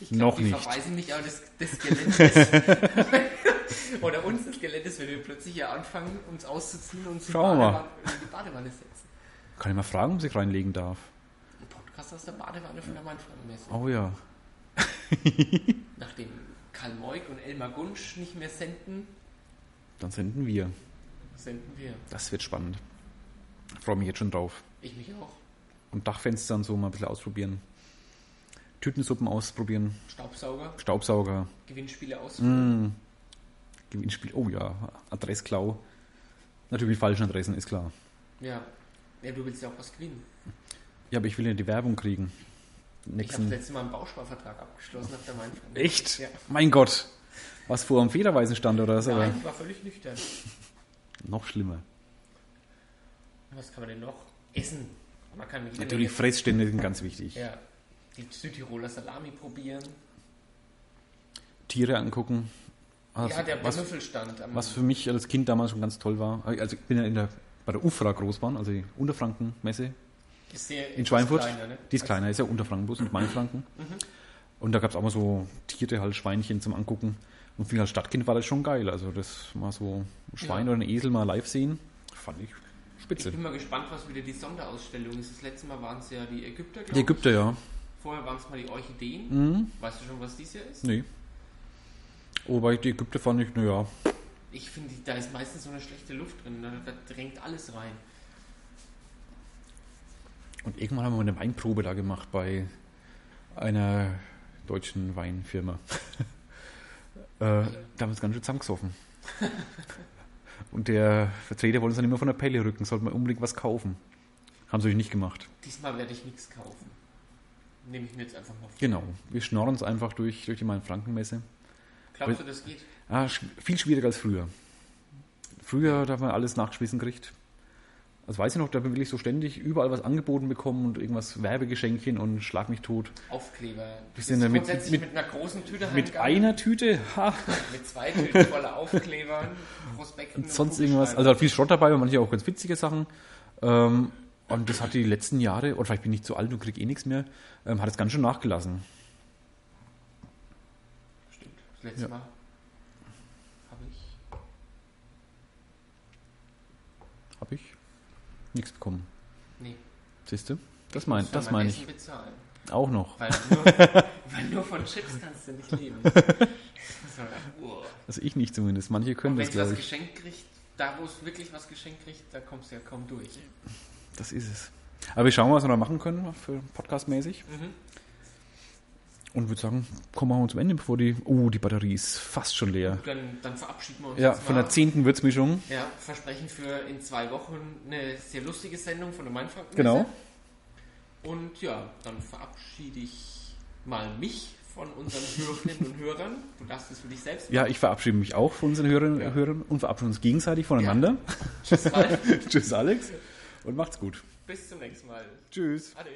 Ich Noch die nicht. verweisen nicht, aber das, das Skelett ist, oder uns Skelett ist, wenn wir plötzlich hier anfangen, uns auszuziehen und uns in die Badewanne setzen. Kann ich mal fragen, ob ich reinlegen darf? Podcast aus der Badewanne von der Mannfrankenmesse. Oh ja. Nachdem Karl Moik und Elmar Gunsch nicht mehr senden, Dann senden wir. senden wir. Das wird spannend. Freue mich jetzt schon drauf. Ich mich auch. Und Dachfenstern so mal ein bisschen ausprobieren. Tütensuppen ausprobieren. Staubsauger, Staubsauger. Gewinnspiele aus. Mm. Gewinnspiel. Oh ja. Adressklau. Natürlich mit falschen Adressen, ist klar. Ja. ja, du willst ja auch was gewinnen. Ja, aber ich will ja die Werbung kriegen. Ich habe Nächsten. letztes Mal einen Bausparvertrag abgeschlossen auf der Mannfrankenmesse. Echt? Ja. Mein Gott. Was vor am Federweisen stand oder was? Aber Nein, war völlig nüchtern. noch schlimmer. Was kann man denn noch? Essen. Man kann Natürlich Menge- Fressstände sind ganz wichtig. Ja. Die Südtiroler Salami probieren. Tiere angucken. Also, ja, der was, Müffelstand. Was für mich als Kind damals schon ganz toll war. Also ich bin ja in der, bei der UFRA Großbahn, also die Unterfranken-Messe in Schweinfurt. kleiner, ne? Die ist kleiner, ist ja Unterfranken bloß und Mainfranken. Mhm. Und da gab es auch mal so Tiere, halt Schweinchen zum Angucken. Und für mich als Stadtkind war das schon geil. Also das mal so ein Schwein Ja. oder ein Esel mal live sehen, fand ich Ich spitze. bin mal gespannt, was wieder die Sonderausstellung ist. Das letzte Mal waren es ja die Ägypter, Die Ägypter, ja. ich. Vorher waren es mal die Orchideen. Mhm. Weißt du schon, was dies hier ist? Nee. Wobei die Ägypter fand ich, naja, Ich finde, da ist meistens so eine schlechte Luft drin. Da, da drängt alles rein. Und irgendwann haben wir mal eine Weinprobe da gemacht bei einer deutschen Weinfirma. äh, da haben wir uns ganz schön zusammengesoffen. Und der Vertreter wollte uns dann immer von der Pelle rücken, sollte man unbedingt was kaufen. Haben sie natürlich nicht gemacht. Diesmal werde ich nichts kaufen. Nehme ich mir jetzt einfach mal vor. Genau, wir schnorren uns einfach durch, durch die Main-Franken-Messe. Glaubst du, das geht? Ah, viel schwieriger als früher. Früher, da hat man alles nachgeschmissen gekriegt. Also weiß ich noch, da bin ich wirklich so ständig überall was angeboten bekommen und irgendwas Werbegeschenkchen und schlag mich tot. Aufkleber. Sind da mit- mit- mit, einer großen Tüte Mit einer Tüte, ha, Mit zwei Tüten voller Aufklebern, Prospekten und sonst irgendwas. Also hat viel Schrott dabei und manche auch ganz witzige Sachen. Ähm, und das hat die letzten Jahre, oder vielleicht bin ich zu alt und kriege eh nichts mehr, ähm, hat es ganz schön nachgelassen. Stimmt. Das letzte Ja. Mal habe ich. Habe ich nichts bekommen. Nee. Siehst du? Das meine das mein ich. bezahlen. Auch noch. Weil nur, weil nur von Chips kannst du nicht leben. Also ich nicht zumindest. Manche können Und wenn das, du was glaube ich. geschenkt kriegst, da wo es wirklich was geschenkt kriegt, da kommst du ja kaum durch. Das ist es. Aber wir schauen mal, was wir noch machen können für podcastmäßig. Mhm. Und würde sagen, kommen wir mal zum Ende, bevor die. Oh, die Batterie ist fast schon leer. Dann, dann verabschieden wir uns Ja, von der zehnten Würzmischung. Ja, versprechen für in zwei Wochen eine sehr lustige Sendung von der Mainfranken. Genau. Und ja, dann verabschiede ich mal mich von unseren Hörerinnen und Hörern. Du darfst es für dich selbst Ja, ich verabschiede mich auch von unseren Hörern, Ja. Hörern und verabschiede uns gegenseitig voneinander. Tschüss, Ralf. Tschüss, Alex. Und macht's gut. Bis zum nächsten Mal. Tschüss. Ade.